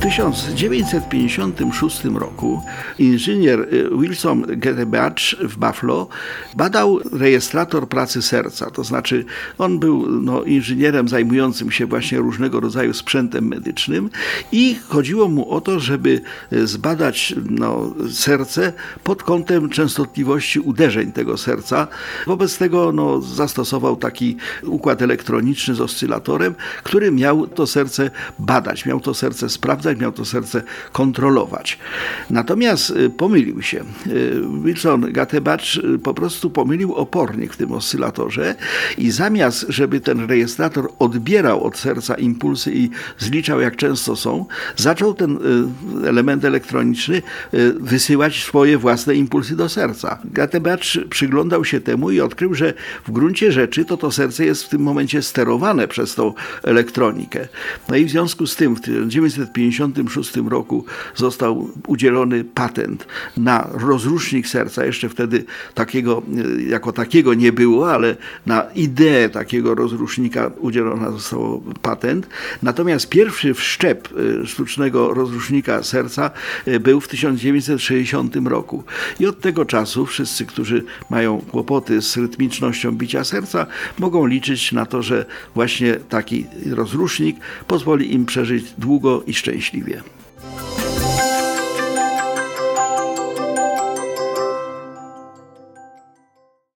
W 1956 roku inżynier y, Wilson Gettebach w Buffalo badał rejestrator pracy serca. To znaczy, on był no, inżynierem zajmującym się właśnie różnego rodzaju sprzętem medycznym i chodziło mu o to, żeby y, zbadać no, serce pod kątem częstotliwości uderzeń tego serca. Wobec tego no, zastosował taki układ elektroniczny z oscylatorem, który miał to serce badać, miał to serce sprawdzać, miał to serce kontrolować. Natomiast y, pomylił się. Y, Wilson Gatebacz y, po prostu pomylił opornik w tym oscylatorze i zamiast, żeby ten rejestrator odbierał od serca impulsy i zliczał jak często są, zaczął ten element elektroniczny wysyłać swoje własne impulsy do serca. Gatebacz przyglądał się temu i odkrył, że w gruncie rzeczy to to serce jest w tym momencie sterowane przez tą elektronikę. No i w związku z tym w 1950 1956 roku został udzielony patent na rozrusznik serca. Jeszcze wtedy takiego, e, jako takiego nie było, ale na ideę takiego rozrusznika udzielony został patent. Natomiast pierwszy wszczep e, sztucznego rozrusznika serca e, był w 1960 roku. I od tego czasu wszyscy, którzy mają kłopoty z rytmicznością bicia serca, mogą liczyć na to, że właśnie taki rozrusznik pozwoli im przeżyć długo i szczęśliwie. счастливее.